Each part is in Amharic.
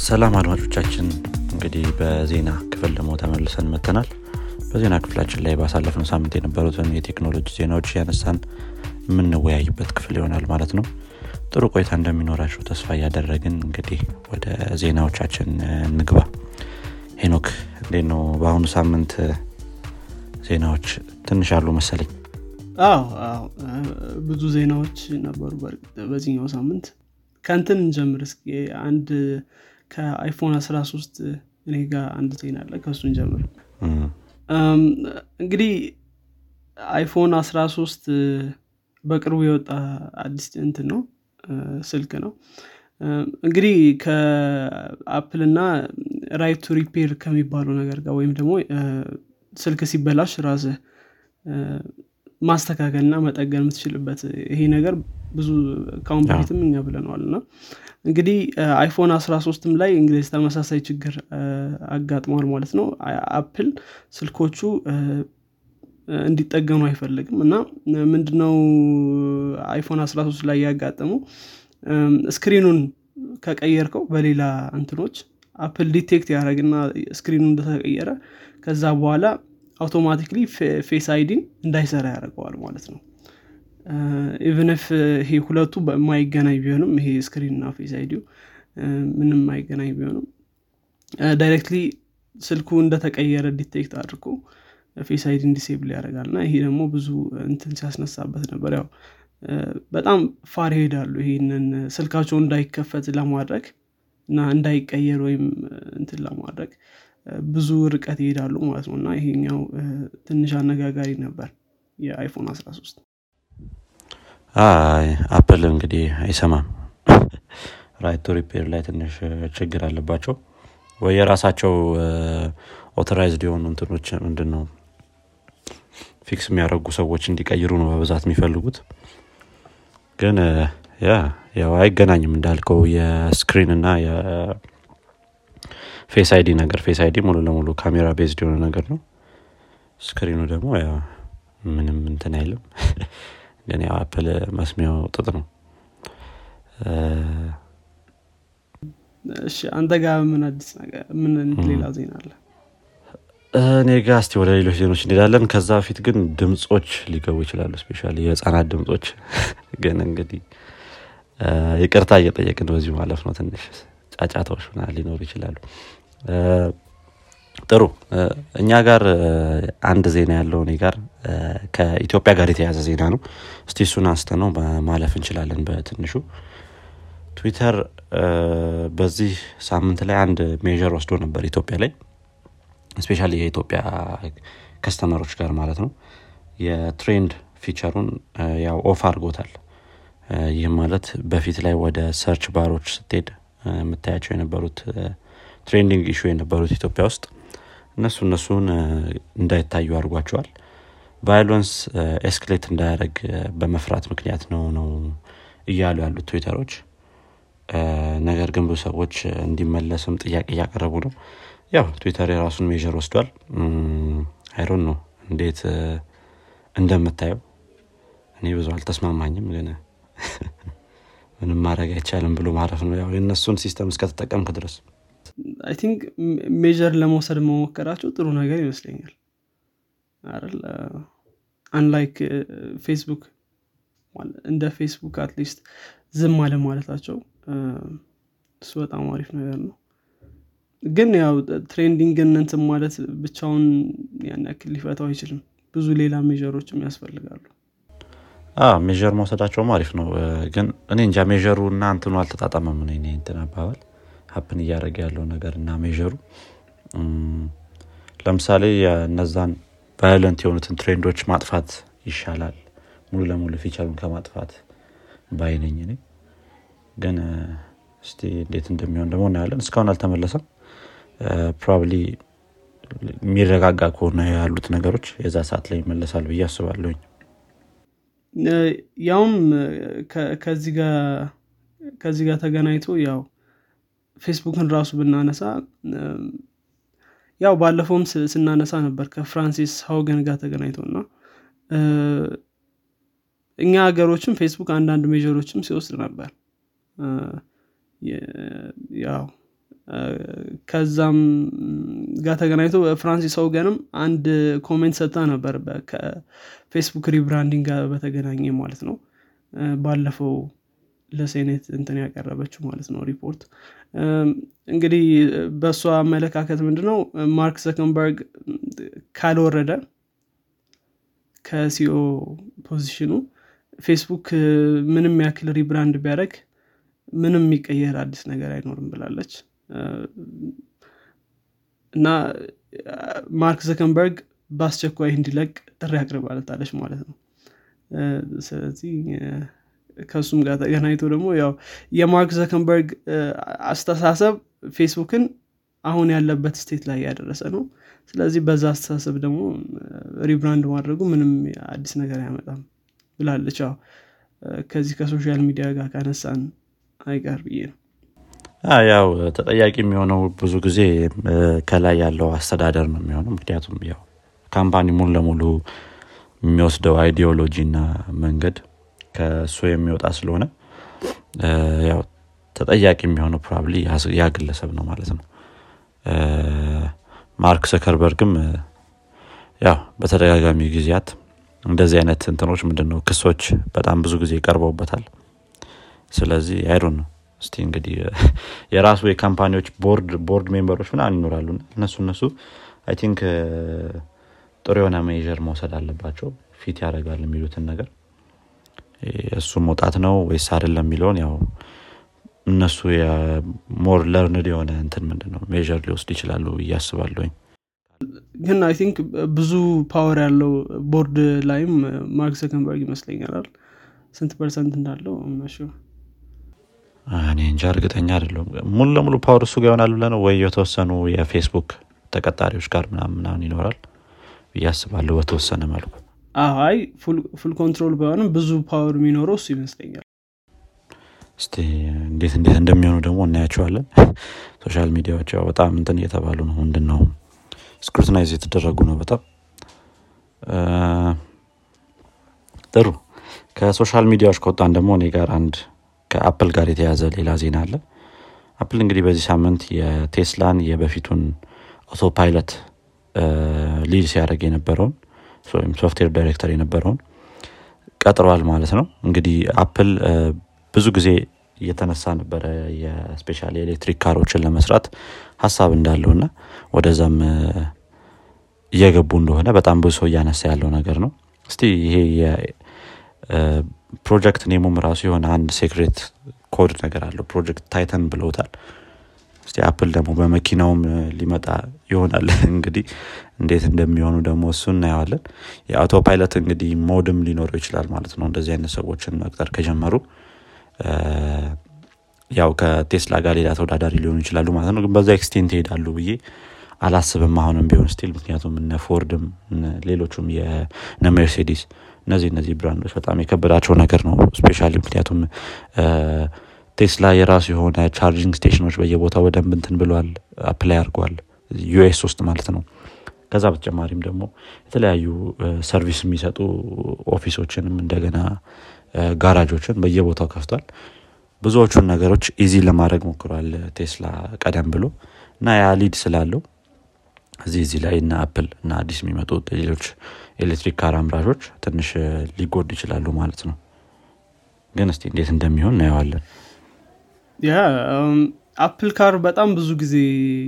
ሰላም አድማጮቻችን እንግዲህ በዜና ክፍል ደግሞ ተመልሰን መተናል በዜና ክፍላችን ላይ ባሳለፍነው ሳምንት የነበሩትን የቴክኖሎጂ ዜናዎች እያነሳን የምንወያይበት ክፍል ይሆናል ማለት ነው። ጥሩ ቆይታ እንደሚኖራችሁ ተስፋ እያደረግን እንግዲህ ወደ ዜናዎቻችን እንግባ። ሄኖክ እንዴት ነው በአሁኑ ሳምንት ዜናዎች ትንሽ አሉ መሰለኝ? አዎ ብዙ ዜናዎች ነበሩ በዚህኛው ሳምንት። ከንትን እንጀምር እስኪ። አንድ ከ iPhone 13 እኔ ጋር አንድ ዜና አለ ከእሱ እንጀምር እንግዲህ iPhone 13 በቅርቡ የወጣ አዲስ እንትን ነው ስልክ ነው። እንግዲህ ከ Apple እና right to repair ከሚባለው ነገር ጋር ወይም ደግሞ ስልክ ሲበላሽ ራስ ማስተካከል እና መጠገን የምትችልበት ይሄ ነገር ብዙ ካሁን በፊትም እኛ ብለነዋል። እና እንግዲህ iPhone 13ም ላይ እንግዲህ ተመሳሳይ ችግር አጋጥሟል ማለት ነው። Apple ስልኮቹ እንዲጠገኑ አይፈልግም። እና ምንድነው iPhone 13 ላይ ያጋጠመው? screen ኡን ከቀየርከው በሌላ እንትኖች Apple detect ያደረግና screen ኡ እንደተቀየረ ከዛ በኋላ automatically Face ID ን እንዳይሰራ ያደርገዋል ማለት ነው even if ይሄ ሁለቱ የማይገናኝ ቢሆንም ይሄ screen እና Face ID ው ምንም የማይገናኝ ቢሆንም directly ስልኩ እንደተቀየረ detect አድርጎ Face ID ን disable ያደርጋል። እና ይሄ ደግሞ ብዙ እንትን ሲያስነሳበት ነበር። ያው በጣም far ይሄዳሉ ይህንን ስልካቸው እንዳይከፈት ለማድረግ እና እንዳይቀየር ወይም እንትን ለማድረግ ብዙ ርቀት ይሄዳሉ ማለት ነው። እና ይሄኛው ትንሽ አነጋጋሪ ነበር የ iPhone 13 Apple እንግዲህ አይሰማም። right repair ላይ ትንሽ ችግር አለባቸው። ወይ የራሳቸው authorized የሆኑ እንትኖች ምንድን ነው fix የሚያደረጉ ሰዎች እንዲቀይሩ ነው በብዛት የሚፈልጉት። ግን ያ ያው አይገናኝም እንዳልከው የ screen እና የ Face ID ነገር Face ID ሙሉ ለሙሉ camera based የሆነ ነገር ነው። screen ኡ ደግሞ ምንም እንትን አይልም ግን ያው Apple መስሚያው ጥጥ ነው። እሺ አንተ ጋር ምን አዲስ ነገር ምን ሌላ ዜና አለ? እኔ ጋ እስቲ ወደ ሌሎች ዜኖች እንሄዳለን። ከዛ በፊት ግን ድምፆች ሊገቡ ይችላሉ especially የህፃናት ድምፆች ግን እንግዲህ ይቅርታ እየጠየቅን በዚሁ ማለፍ ነው። ትንሽ ጫጫታዎች ምና ሊኖሩ ይችላሉ ጥሩ። እኛ ጋር አንድ ዜና ያለው እኔ ጋር ከኢትዮጵያ ጋር የተያዘ ዜና ነው። እስቲ እሱን አንስተ ነው ማለፍ እንችላለን በትንሹ። ትዊተር በዚህ ሳምንት ላይ አንድ ሜር ወስዶ ነበር ኢትዮጵያ ላይ። ስፔሻ የኢትዮጵያ customer ኦች ጋር ማለት ነው። የ trend feature ኡን ያው off አድርጎታል። ይህም ማለት በፊት ላይ ወደ search bar ኦች ስትሄድ የምታያቸው የነበሩት trending issue የነበሩት ኢትዮጵያ ውስጥ እነሱ እነሱን እንዳይታዩ አድርጓቸዋል። violence escalate እንዳያደረግ በመፍራት ምክንያት ነው ነው እያሉ ያሉት ትዊተሮች። ነገር ግን ብዙ ሰዎች እንዲመለስም ጥያቄ እያቀረቡ ነው። ያው ትዊተር የራሱን measure ወስዷል። አይሮን ነው እንዴት እንደምታየው እኔ ብዙ አልተስማማኝም ግን ምንም ማድረግ አይቻልም ብሎ ማረፍ ነው። ያው የእነሱን system እስከተጠቀምክ ድረስ I think measure ለመውሰድ መሞከራቸው ጥሩ ነገር ይመስለኛል። አይደል? unlike Facebook እንደ Facebook at least ዝም አለማለታቸው። እሱ በጣም አሪፍ ነገር ነው። ግን ያው trending ን እንትን ማለት ብቻውን ያን ያክል ሊፈታው አይችልም። ብዙ ሌላ measure ኦችም ያስፈልጋሉ። measure መውሰዳቸውም አሪፍ ነው። ግን እኔ እንጃ measure ኡ እና እንትኑ አልተጣጣመም። ነው እንትን አባባል happen እያደረገ ያለው ነገር እና measure ኡ ለምሳሌ እነዛን violent የሆኑትን trend ኦች ማጥፋት ይሻላል። ሙሉ ለሙሉ feature ኡን ከማጥፋት ባይነኝ እኔ። ግን እስቲ እንዴት እንደሚሆን ደግሞ እናያለን። እስካሁን አልተመለሰም። ፕሮባብሊ የሚረጋጋ ከሆነ ያሉት ነገሮች የዛ ሰዓት ላይ ይመለሳል ብዬ አስባለሁኝ። ያውም ከዚህ ጋር ተገናኝቶ ያው ፌስቡክን ራሱ ብናነሳ ያው ባለፈውም ስናነሳ ነበር ከፍራንሲስ ሀውገን ጋር ተገናኝቶ እና እኛ ሀገሮችም ፌስቡክ አንዳንድ measure ኦችም ሲወስድ ነበር። ያው ከዛም ጋር ተገናኝቶ Frances Haugen ም አንድ comment ሰጥታ ነበር ከ Facebook rebranding ጋር በተገናኘ ማለት ነው። ባለፈው ለሴኔት እንትን ያቀረበችው ማለት ነው ሪፖርት። እንግዲህ በእሷ አመለካከት ምንድነው? Mark Zuckerberg ካልወረደ ከ CEO position ኡ Facebook ምንም ያክል rebrand ቢያደረግ ምንም የሚቀየር አዲስ ነገር አይኖርም ብላለች። እና Mark Zuckerberg በአስቸኳይ እንዲለቅ ጥሪ አቅርባለታለች ማለት ነው። ስለዚህ ከእሱም ጋር ተገናኝቶ ደግሞ ያው የ Mark Zuckerberg አስተሳሰብ ፌስቡክን አሁን ያለበት state ላይ ያደረሰ ነው። ስለዚህ በዛ አስተሳሰብ ደግሞ rebrand ማድረጉ ምንም አዲስ ነገር አያመጣም ብላለች። ያው ከዚህ ከ social media ጋር ካነሳን አይቀር ብዬ ነው። ያው ተጠያቂ የሚሆነው ብዙ ጊዜ ከላይ ያለው አስተዳደር ነው የሚሆነው። ምክንያቱም ያው company ሙሉ ለሙሉ የሚወስደው ideology እና መንገድ ከእሱ የሚወጣ ስለሆነ ያው ተጠያቂ የሚሆነው probably ያ ግለሰብ ነው ማለት ነው። Mark Zuckerberg ም ያው በተደጋጋሚ ጊዜያት እንደዚህ አይነት እንትኖች ምንድን ነው ክሶች በጣም ብዙ ጊዜ ቀርበውበታል። ስለዚህ I don't know እስቲ እንግዲህ የራሱ የ company ዎች board board member ኦች ምናምን ይኖራሉ። እነሱ እነሱ I think ጥሩ የሆነ measure መውሰድ አለባቸው fit ያደርጋል የሚሉትን ነገር እሱ መውጣት ነው ወይስ አይደለም የሚለውን ያው እነሱ more learned የሆነ እንትን ምንድን ነው measure ሊወስድ ይችላሉ እያስባለሁኝ ግን I think ብዙ power ያለው ቦርድ ላይም Mark Zuckerberg ይመስለኛል ስንት percent እንዳለው ምናሽ እኔ እንጃ እርግጠኛ አይደለም ሙሉ ለሙሉ power እሱ ጋር ይሆናል ብለ ነው ወይ የተወሰኑ የፌስቡክ ተቀጣሪዎች ጋር ምናምን ምናምን ይኖራል ብዬ አስባለሁ በተወሰነ መልኩ አይ full control ባይሆንም ብዙ power የሚኖረው እሱ ይመስለኛል። እስቲ እንዴት እንዴት እንደሚሆኑ ደግሞ እናያቸዋለን። social media ዎች ያው በጣም እንትን እየተባሉ ነው ምንድን ነው scrutinize የተደረጉ ነው በጣም። ጥሩ። ከ social media ዎች ከወጣን ደግሞ እኔ ጋር አንድ ከ Apple ጋር የተያዘ ሌላ ዜና አለ። Apple እንግዲህ በዚህ ሳምንት የቴስላን የበፊቱን Autopilot lead ሲያደርግ የነበረውን ወይም software director የነበረውን ቀጥሯል ማለት ነው። እንግዲህ Apple ብዙ ጊዜ እየተነሳ ነበረ especially የኤሌክትሪክ car ኦችን ለመስራት ሀሳብ እንዳለው እና ወደዛም እየገቡ እንደሆነ በጣም ብዙ ሰው እያነሳ ያለው ነገር ነው። እስቲ ይሄ project name ኡም ራሱ የሆነ አንድ secret code ነገር አለው። Project Titan ብለውታል እስቲ አፕል ደግሞ በመኪናውም ሊመጣ ይሆናል። እንግዲህ እንዴት እንደሚሆኑ ደግሞ እሱ እናየዋለን። የ autopilot እንግዲህ mode ም ሊኖረው ይችላል ማለት ነው። እንደዚህ አይነት ሰዎችን መቅጠር ከጀመሩ ያው ከቴስላ ጋር ሌላ ተወዳዳሪ ሊሆኑ ይችላሉ ማለት ነው። ግን በዛ extent ይሄዳሉ ብዬ አላስብም አሁንም ቢሆን still ምክንያቱም እነ ፎርድም ሌሎቹም የነ ሜርሴዲስ እነዚህ እነዚህ brand ኦች በጣም የከበዳቸው ነገር ነው። specially ምክንያቱም ቴስላ የራሱ የሆነ charging station ኦች በየቦታው በደንብ እንትን ብለዋል apply አድርገዋል US ውስጥ ማለት ነው። ከዛ በተጨማሪም ደግሞ የተለያዩ service የሚሰጡ office ኦችንም እንደገና ጋራጆችን በየቦታው ከፍቷል። ብዙዎቹን ነገሮች easy ለማድረግ ሞክሯል ቴስላ ቀደም ብሎ እና ያ lead ስላለው እዚህ እዚህ ላይ እና አፕል እና አዲስ የሚመጡ ሌሎች electric car አምራቾች ትንሽ ሊጎዱ ይችላሉ ማለት ነው። ግን እስቲ እንዴት እንደሚሆን እናየዋለን ያ አፕል car በጣም ብዙ ጊዜ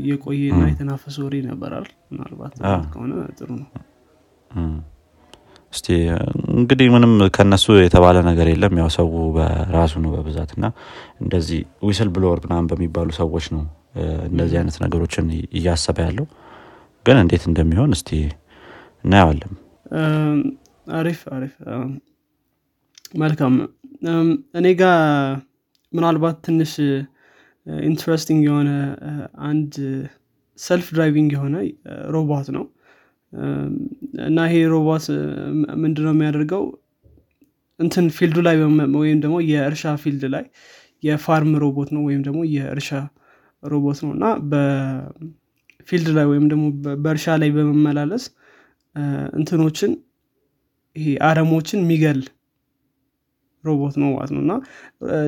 የቆየና የተናፈሰ ወሬ ነበር ምናልባት ከሆነ ጥሩ ነው። እስቲ እንግዲህ ምንም ከነሱ የተባለ ነገር የለም። ያው ሰው በራሱ ነው በብዛት እና እንደዚህ whistleblower ምናምን በሚባሉ ሰዎች ነው እንደዚህ አይነት ነገሮችን እያሰበ ያለው። ግን እንዴት እንደሚሆን እስቲ እናየዋለን። አሪፍ አሪፍ። መልካም። እኔ ጋ ምናልባት ትንሽ interesting የሆነ አንድ self driving የሆነ ሮቦት ነው። እና ይሄ ሮቦት ምንድነው የሚያደርገው? እንትን field ኡ ላይ ወይም ደግሞ የእርሻ field ላይ የ farm ሮቦት ነው ወይም ደግሞ የእርሻ ሮቦት ነው። እና በ field ላይ ወይም ደግሞ በእርሻ ላይ በመመላለስ እንትኖችን ይሄ አረሞችን የሚገል ሮቦት ነው ነው። እና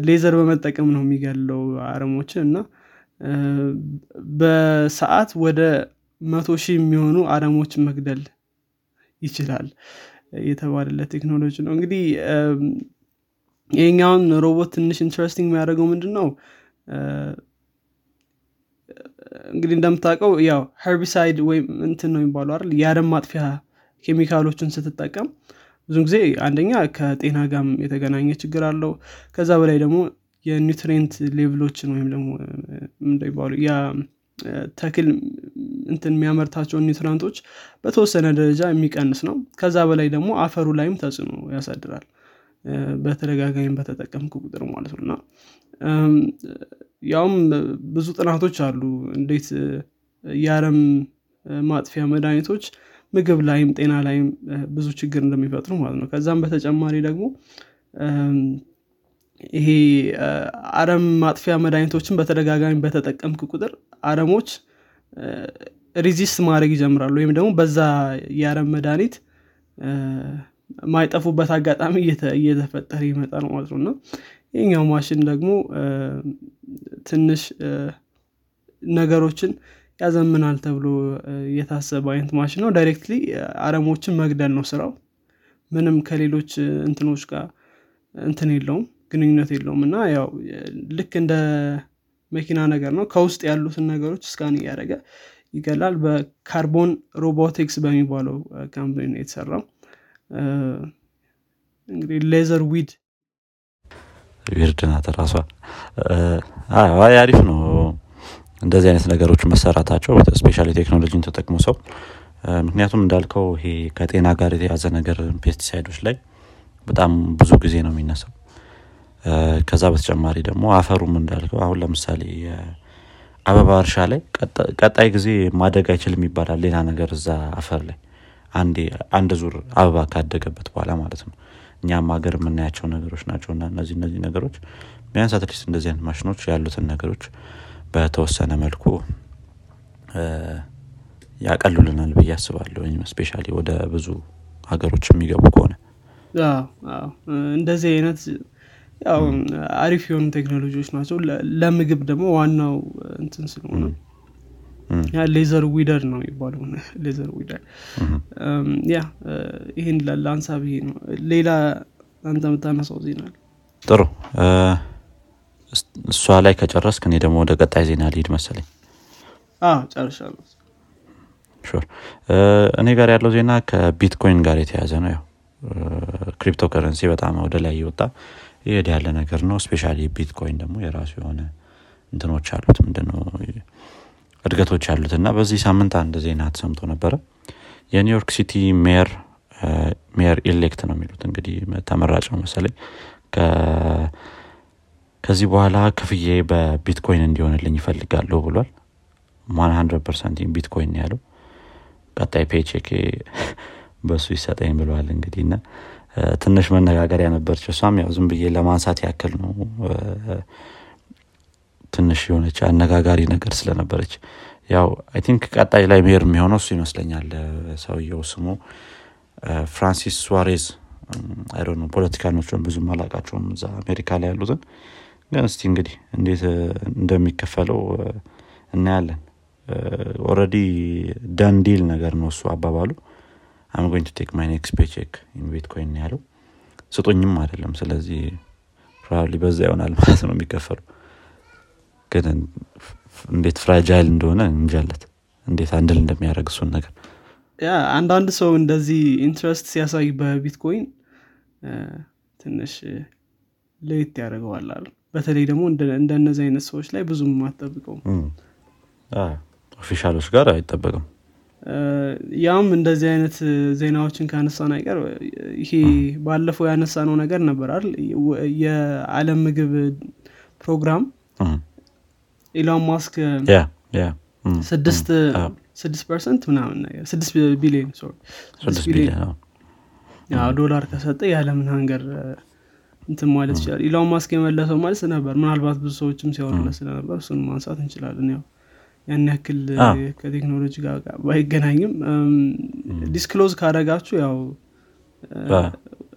ሌዘር በመጠቀም ነው የሚገለው አረሞችን እና በሰዓት ወደ መቶ ሺህ የሚሆኑ አረሞችን መግደል ይችላል የተባለለት ቴክኖሎጂ ነው። እንግዲህ ይህኛውን ሮቦት ትንሽ interesting የሚያደርገው ምንድን ነው እንግዲህ እንደምታውቀው ያው herbicide ወይም እንትን ነው የሚባሉ አይደል? የአረም ማጥፊያ ኬሚካሎችን ስትጠቀም ብዙ ጊዜ አንደኛ ከጤና ጋም የተገናኘ ችግር አለው። ከዛ በላይ ደግሞ የ nutrient level ኦችን ወይም ደግሞ ተክል እንትን የሚያመርታቸውን nutrient ኦች በተወሰነ ደረጃ የሚቀንስ ነው። ከዛ በላይ ደግሞ አፈሩ ላይም ተጽዕኖ ያሳድራል። በተደጋጋሚ በተጠቀምክ ቁጥር ማለት ነው። ያውም ብዙ ጥናቶች አሉ። እንዴት የአረም ማጥፊያ መድኃኒቶች ምግብ ላይም ጤና ላይም ብዙ ችግር እንደሚፈጥሩ ማለት ነው። ከዛም በተጨማሪ ደግሞ ይሄ አረም ማጥፊያ መድኃኒቶችን በተደጋጋሚ በተጠቀምክ ቁጥር አረሞች ሪዚስት ማድረግ ይጀምራሉ። ወይም ደግሞ በዛ የአረም መድኃኒት ማይጠፉበት አጋጣሚ እየተፈጠረ ይመጣል ማለት ነው። እና ይህኛው ማሽን ደግሞ ትንሽ ነገሮችን ያዘምናል ተብሎ የታሰበ አይነት ማሽን ነው። directly አረሞችን መግደል ነው ስራው። ምንም ከሌሎች እንትኖች ጋር እንትን የለውም ግንኙነት የለውም። እና ያው ልክ እንደ መኪና ነገር ነው። ከውስጥ ያሉትን ነገሮች scan እያደረገ ይገላል። በካርቦን ሮቦቲክስ በሚባለው company ነው የተሰራው። እንግዲህ laser weed weird ናት ራሷ። አሪፍ ነው እንደዚህ አይነት ነገሮች መሰራታቸው specially ቴክኖሎጂን ተጠቅሞ ሰው። ምክንያቱም እንዳልከው ይሄ ከጤና ጋር የተያዘ ነገር pesticide ኦች ላይ በጣም ብዙ ጊዜ ነው የሚነሳው። ከዛ በተጨማሪ ደግሞ አፈሩም እንዳልከው አሁን ለምሳሌ አበባ እርሻ ላይ ቀጣይ ጊዜ ማደግ አይችልም ይባላል ሌላ ነገር እዛ አፈር ላይ። አንድ ዙር አበባ ካደገበት በኋላ ማለት ነው። እኛም ሀገር የምናያቸው ነገሮች ናቸው እና እነዚህ እነዚህ ነገሮች ቢያንስ at least እንደዚህ አይነት ማሽኖች ያሉትን ነገሮች በተወሰነ መልኩ ያቀሉልናል ብዬ አስባለሁ። specially ወደ ብዙ ሀገሮች የሚገቡ ከሆነ። እንደዚህ አይነት ያው አሪፍ የሆኑ ቴክኖሎጂዎች ናቸው። ለምግብ ደግሞ ዋናው እንትን ስለሆነ laser weeder ነው የሚባለው laser weeder ያ ይህን ላንሳ ብዬ ነው። ሌላ አንተ የምታነሳው ዜና ጥሩ እሷ ላይ ከጨረስክ እኔ ደግሞ ወደ ቀጣይ ዜና ልሂድ መሰለኝ። ጨርሻለሁ። እኔ ጋር ያለው ዜና ከቢትኮይን ጋር የተያዘ ነው። ያው ክሪፕቶ ከረንሲ በጣም ወደ ላይ እየወጣ ይሄድ ያለ ነገር ነው። specially ቢትኮይን ደግሞ የራሱ የሆነ እንትኖች አሉት። ምንድነው? እድገቶች አሉት። እና በዚህ ሳምንት አንድ ዜና ተሰምቶ ነበረ። የኒውዮርክ ሲቲ mayor elect ነው የሚሉት። እንግዲህ ተመራጭ ነው መሰለኝ ከዚህ በኋላ ክፍያዬ በቢትኮይን እንዲሆንልኝ ይፈልጋለሁ ብሏል። ማን percent ቢትኮይን ያለው። ቀጣይ paycheck ኤ በሱ ይሰጠኝ ብለዋል እንግዲህ። እና ትንሽ መነጋገሪያ ነበረች እሷም ያው ዝም ብዬ ለማንሳት ያክል ነው። ትንሽ የሆነች አነጋጋሪ ነገር ስለነበረች ያው I think ቀጣይ ላይ mayor የሚሆነው እሱ ይመስለኛል። ሰውየው ስሙ ፍራንሲስ ሱዋሬዝ። I don't politician ኦችን ብዙም አላቃቸውም እዛ አሜሪካ ላይ ያሉትን ግን እስቲ እንግዲህ እንዴት እንደሚከፈለው እናያለን። already done deal ነገር ነው እሱ አባባሉ። I'm going to take my next paycheck in Bitcoin ያለው። ስጡኝም አይደለም ስለዚህ probably በዛ ይሆናል ማለት ነው የሚከፈሉ ግን እንዴት fragile እንደሆነ እንጃለት እንዴት handle እንደሚያደረግ እሱን ነገር። Yeah አንዳንድ ሰው እንደዚህ interest ሲያሳይ በቢትኮይን ትንሽ ለየት ያደርገዋል አሉ በተለይ ደግሞ እንደነዚህ አይነት ሰዎች ላይ ብዙም አጠብቀው official ኦች ጋር አይጠበቅም። Yeah እም እንደዚህ አይነት ዜናዎችን ካነሳን አይቀር ይሄ ባለፈው ያነሳ ነው ነገር ነበር አይደል? የዓለም ምግብ ፕሮግራም ኢሎን ማስክ ስድስት ስድስት percent ምናምን ነገር ስድስት ቢሊዮን ዶላር ከሰጠ የዓለምን hunger እንትን ማለት ይችላል። ኢሎን ማስክ የመለሰው ማለት ነበር። ምናልባት ብዙ ሰዎችም ሲያወሩለት ስለነበር እሱን ማንሳት እንችላለን። ያው ያን ያክል ከቴክኖሎጂ ጋር ባይገናኝም disclose ካደረጋችሁ ያው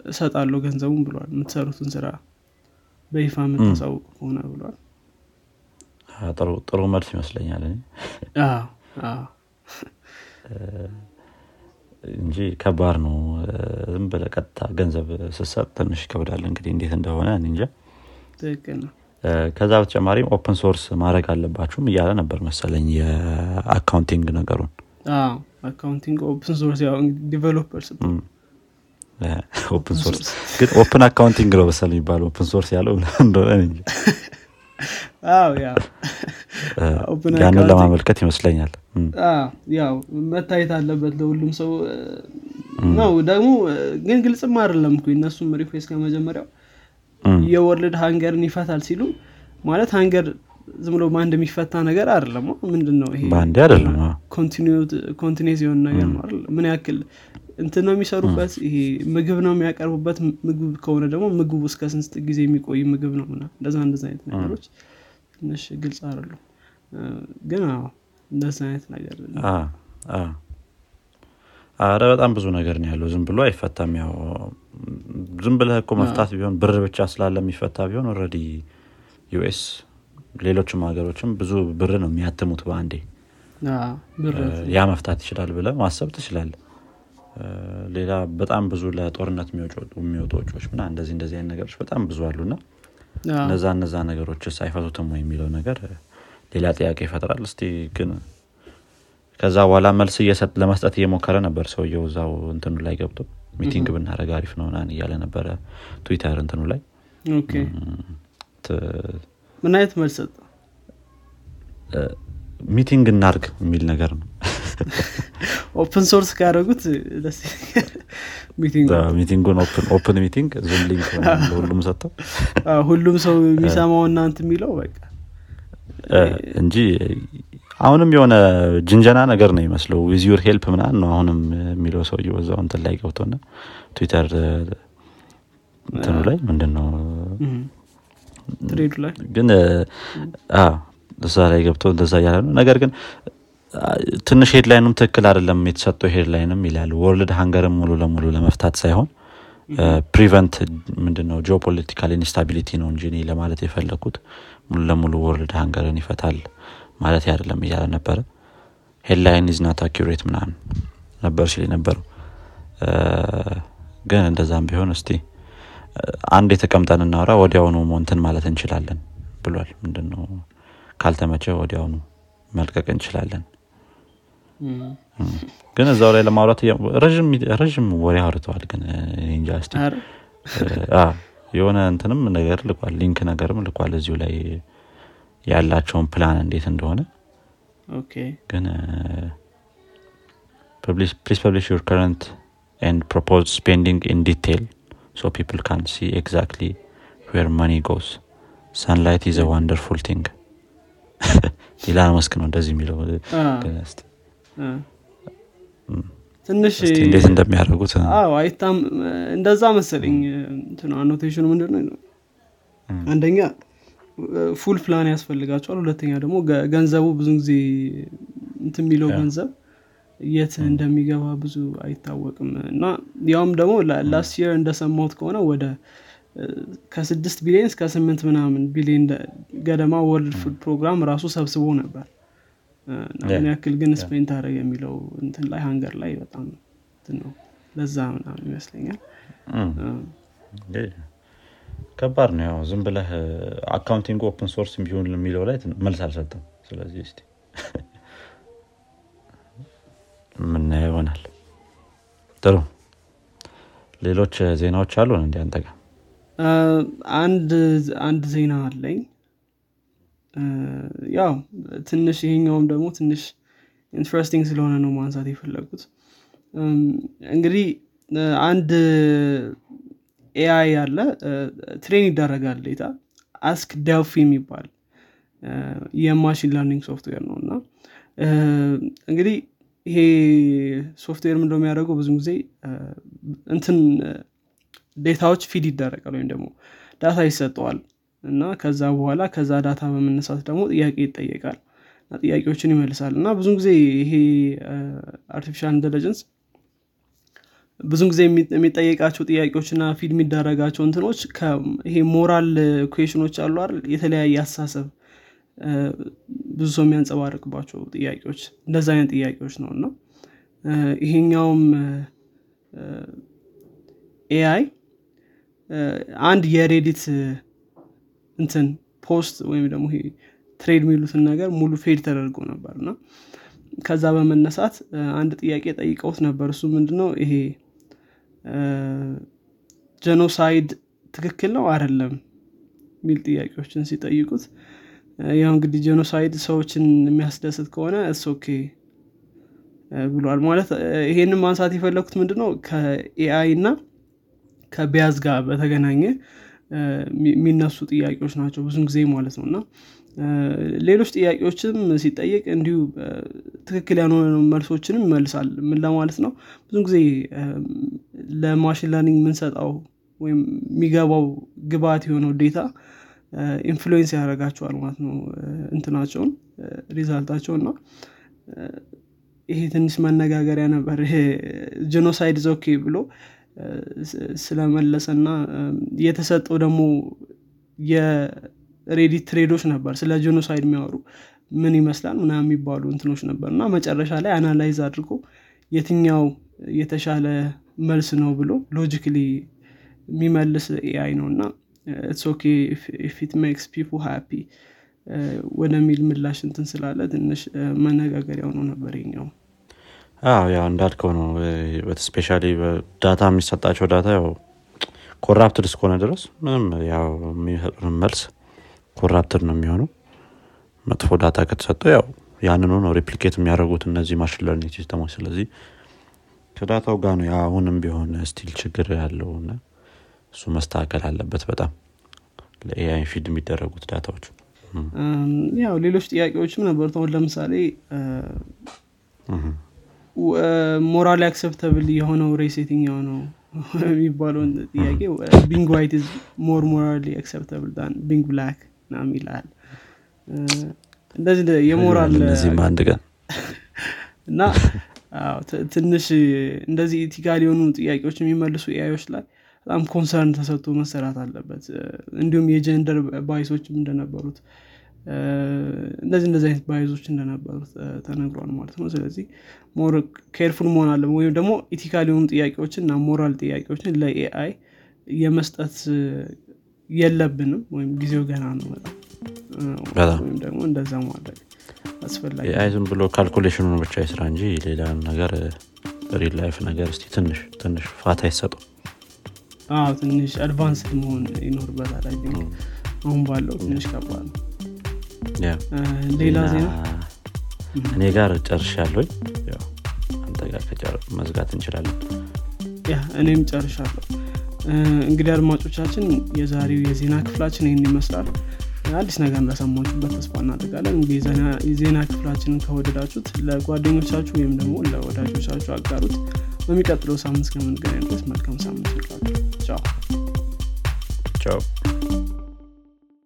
እሰጣለሁ ገንዘቡን ብሏል። የምትሰሩትን ስራ በይፋ የምታሳውቁ ከሆነ ብሏል። ጥሩ መልስ ይመስለኛል እንጂ ከባድ ነው። ዝም ብለ ቀጥታ ገንዘብ ስሰጥ ትንሽ ይከብዳል። እንግዲህ እንዴት እንደሆነ እንጃ። ከዛ በተጨማሪም open source ማድረግ አለባችሁም እያለ ነበር መሰለኝ የ accounting ነገሩን። accounting open source ያው developer open source ግን open accounting ነው መሰል የሚባለው። open source ያለው እንደሆነ ያንን ለማመልከት ይመስለኛል ያው መታየት አለበት ለሁሉም ሰው። ነው ደግሞ ግን ግልጽም አይደለም እኮ እነሱም request ከመጀመሪያው የ world hunger ን ይፈታል ሲሉ ማለት hunger ዝም ብሎ በአንድ የሚፈታ ነገር አይደለም። ምንድን ነው ይሄ? አይደለም የሆነ ነገር ነው አይደል? ምን ያክል እንትን ነው የሚሰሩበት? ይሄ ምግብ ነው የሚያቀርቡበት? ምግብ ከሆነ ደግሞ ምግቡ እስከ ስንት ጊዜ የሚቆይ ምግብ ነው ና እንደዛ እንደዛ አይነት ነገሮች ትንሽ ግልጽ አይደሉ ግን እንደዛ አይነት ነገር አረ በጣም ብዙ ነገር ነው ያለው። ዝም ብሎ አይፈታም። ያው ዝም ብለህ እኮ መፍታት ቢሆን ብር ብቻ ስላለ የሚፈታ ቢሆን already US ሌሎችም ሀገሮችም ብዙ ብር ነው የሚያትሙት በአንዴ። ያ መፍታት ይችላል ብለ ማሰብ ትችላለ ሌላ በጣም ብዙ ለጦርነት የሚወጡ ወጪዎች ምና እንደዚህ እንደዚህ አይነት ነገሮች በጣም ብዙ አሉና እነዛ እነዛ ነገሮችስ አይፈቱትም ወይ የሚለው ነገር ሌላ ጥያቄ ይፈጥራል እስቲ ግን ከዛ በኋላ መልስ ለመስጠት እየሞከረ ነበር ሰውየው እዛው እንትኑ ላይ ገብቶ meeting ብናደረግ አሪፍ ነው ናን እያለ ነበረ ትዊተር እንትኑ ላይ። ምን አይነት መልስ ሰጠ? meeting እናርግ የሚል ነገር ነው። open source ካደረጉት meeting ኡን open meeting Zoom link ሁሉም ሰጥተው ሁሉም ሰው የሚሰማው እናንት የሚለው በቃ እንጂ አሁንም የሆነ ጅንጀና ነገር ነው ይመስለው with your help ምናን ነው አሁንም የሚለው ሰው እዛው እንትን ላይ ገብቶና ትዊተር እንትኑ ላይ ምንድን ነው ግን እዛ ላይ ገብቶ እንደዛ እያለ ነው። ነገር ግን ትንሽ headline ኑም ትክክል አይደለም የተሰጠው headline ም ይላል። World hunger ም ሙሉ ለሙሉ ለመፍታት ሳይሆን prevent ምንድነው geopolitical instability ነው እንጂ ለማለት የፈለግኩት ሙሉ ለሙሉ world hunger ን ይፈታል ማለት አይደለም እያለ ነበረ። headline isn't accurate ምናምን ነበር ሲል ነበረው ግን እንደዛም ቢሆን እስቲ አንድ የተቀምጠን እናውራ ወዲያውኑ ሞንትን ማለት እንችላለን ብሏል። ምንድነው ካልተመቸ ወዲያውኑ መልቀቅ እንችላለን ግን እዛው ላይ ለማውራት ረዥም ወሬ አውርተዋል ግን እንጃ የሆነ እንትንም ነገር ልኳል link ነገርም ልኳል እዚሁ ላይ ያላቸውን ፕላን እንዴት እንደሆነ ግን please publish your current and proposed spending in detail so people can see exactly where money goes sunlight is a wonderful thing ኢሎን ማስክ ነው እንደዚህ የሚለው ትንሽ እንዴት እንደሚያደርጉት? አይታም እንደዛ መሰለኝ annotation ኑ ምንድን ነው? አንደኛ full plan ያስፈልጋቸዋል ሁለተኛ ደግሞ ገንዘቡ ብዙ ጊዜ እንት የሚለው ገንዘብ የት እንደሚገባ ብዙ አይታወቅም። እና ያውም ደግሞ last year እንደሰማሁት ከሆነ ወደ ከስድስት ቢሊዮን እስከ ስምንት ምናምን ቢሊዮን ገደማ ወርልድ ፉድ ፕሮግራም ራሱ ሰብስቦ ነበር ምን ያክል ግን spent አደረገ የሚለው እንትን ላይ hunger ላይ በጣም ነው። ለዛ ምናምን ይመስለኛል። ከባድ ነው። ያው ዝም ብለህ accounting open source ቢሆን የሚለው ላይ መልስ አልሰጠም። ስለዚህ ስ ምናየው ይሆናል። ጥሩ። ሌሎች ዜናዎች አሉን እንዲ አንተ ጋር? አንድ ዜና አለኝ ያው ትንሽ ይሄኛውም ደግሞ ትንሽ interesting ስለሆነ ነው ማንሳት የፈለጉት። እንግዲህ አንድ AI ያለ train ይደረጋል data። Ask Delphi የሚባል የ machine learning software ነው እና እንግዲህ ይሄ ሶፍትዌር ምንደ የሚያደርገው? ብዙ ጊዜ እንትን data ዎች feed ይደረጋል ወይም ደግሞ data ይሰጠዋል እና ከዛ በኋላ ከዛ data በመነሳት ደግሞ ጥያቄ ይጠየቃል ጥያቄዎችን ይመልሳል እና ብዙ ጊዜ ይሄ artificial intelligence ብዙ ጊዜ የሚጠየቃቸው ጥያቄዎችና feed የሚደረጋቸው እንትኖች ይሄ moral question ኦች አሉ አይደል? የተለያየ አስተሳሰብ ብዙ ሰው የሚያንጸባርቅባቸው ጥያቄዎች እንደዛ አይነት ጥያቄዎች ነው እና ይሄኛውም AI አንድ የ Reddit እንትን post ወይም ደግሞ ይሄ thread የሚሉትን ነገር ሙሉ feed ተደርጎ ነበር እና ከዛ በመነሳት አንድ ጥያቄ ጠይቀውት ነበር። እሱ ምንድነው? ይሄ genocide ትክክል ነው አይደለም የሚል ጥያቄዎችን ሲጠይቁት ያው እንግዲህ genocide ሰዎችን የሚያስደስት ከሆነ okay ብሏል። ማለት ይሄንን ማንሳት የፈለግኩት ምንድነው? ከ AI እና ከ bias ጋር በተገናኘ የሚነሱ ጥያቄዎች ናቸው ብዙን ጊዜ ማለት ነው። እና ሌሎች ጥያቄዎችም ሲጠየቅ እንዲሁ ትክክል ያልሆነ መልሶችንም ይመልሳል። ምን ለማለት ነው? ብዙ ጊዜ ለ machine learning የምንሰጠው ወይም የሚገባው ግብአት የሆነው data influence ያደርጋቸዋል ማለት ነው። እንትናቸውን result ኣቸው እና ይሄ ትንሽ መነጋገሪያ ነበር። ይሄ genocide okay ብሎ ስለመለሰ እና የተሰጠው ደግሞ የ Reddit thread ኦች ነበር። ስለ genocide የሚያወሩ ምን ይመስላል ምናምን የሚባሉ እንትኖች ነበር። እና መጨረሻ ላይ analyze አድርጎ የትኛው የተሻለ መልስ ነው ብሎ logically የሚመልስ AI ነው። እና okay if it makes people happy ወደሚል ምላሽ እንትን ስላለ ትንሽ መነጋገሪያ ሆኖ ነበር ኛው አዎ ያው እንዳልከው ነው። especially data የሚሰጣቸው data ያው corrupted እስከሆነ ድረስ ምንም ያው የሚሰጡን መልስ corrupted ነው የሚሆነው። መጥፎ data ከተሰጠው ያው ያንኑ ነው replicate የሚያደርጉት እነዚህ machine learning system ኦች። ስለዚህ ከ data ው ጋር ነው አሁንም ቢሆን still ችግር ያለው እና እሱ መስተካከል አለበት በጣም ለ AI feed የሚደረጉት data ዎች። ያው ሌሎች ጥያቄዎችም ነበሩት። አሁን ለምሳሌ morally acceptable የሆነው race የትኛው ነው የሚባለውን ጥያቄ being white more morally acceptable than being black ምናምን ይላል። እንደዚህ የሞራል አንድ ቀን። እና ትንሽ እንደዚህ ethical የሆኑ ጥያቄዎች የሚመልሱ AI ዮች ላይ በጣም concern ተሰጥቶ መሰራት አለበት። እንዲሁም የ gender bias ኦችም እንደነበሩት እንደዚህ እንደዚህ አይነት bias ኦች እንደነበሩት ተነግሯል ማለት ነው። ስለዚህ more careful መሆን አለ ወይም ደግሞ ethical የሆኑ ጥያቄዎችን እና ሞራል ጥያቄዎችን ለ AI የመስጠት የለብንም ወይም ጊዜው ገና ነው ወይም ደግሞ እንደዛ ማድረግ አስፈላጊ ዝም ብሎ calculation ኑን ብቻ ይስራ እንጂ ሌላ ነገር real life ነገር እስቲ ትንሽ ትንሽ ፋታ አዎ ትንሽ advanced መሆን ይኖርበታል። አሁን ባለው ትንሽ ከባድ ነው ሌላ ዜና? እኔ ጋር ጨርሻ ያለኝ አንተ ጋር መዝጋት እንችላለን። እኔም ጨርሻለሁ። እንግዲህ አድማጮቻችን የዛሬው የዜና ክፍላችን ይህን ይመስላል። አዲስ ነገር እንደሰማችሁበት ተስፋ እናደርጋለን። እንግዲህ የዜና ክፍላችንን ከወደዳችሁት ለጓደኞቻችሁ ወይም ደግሞ ለወዳጆቻችሁ አጋሩት። በሚቀጥለው ሳምንት እስከምንገናኝ ድረስ መልካም ሳምንት ይላችሁ ቻው። ቻው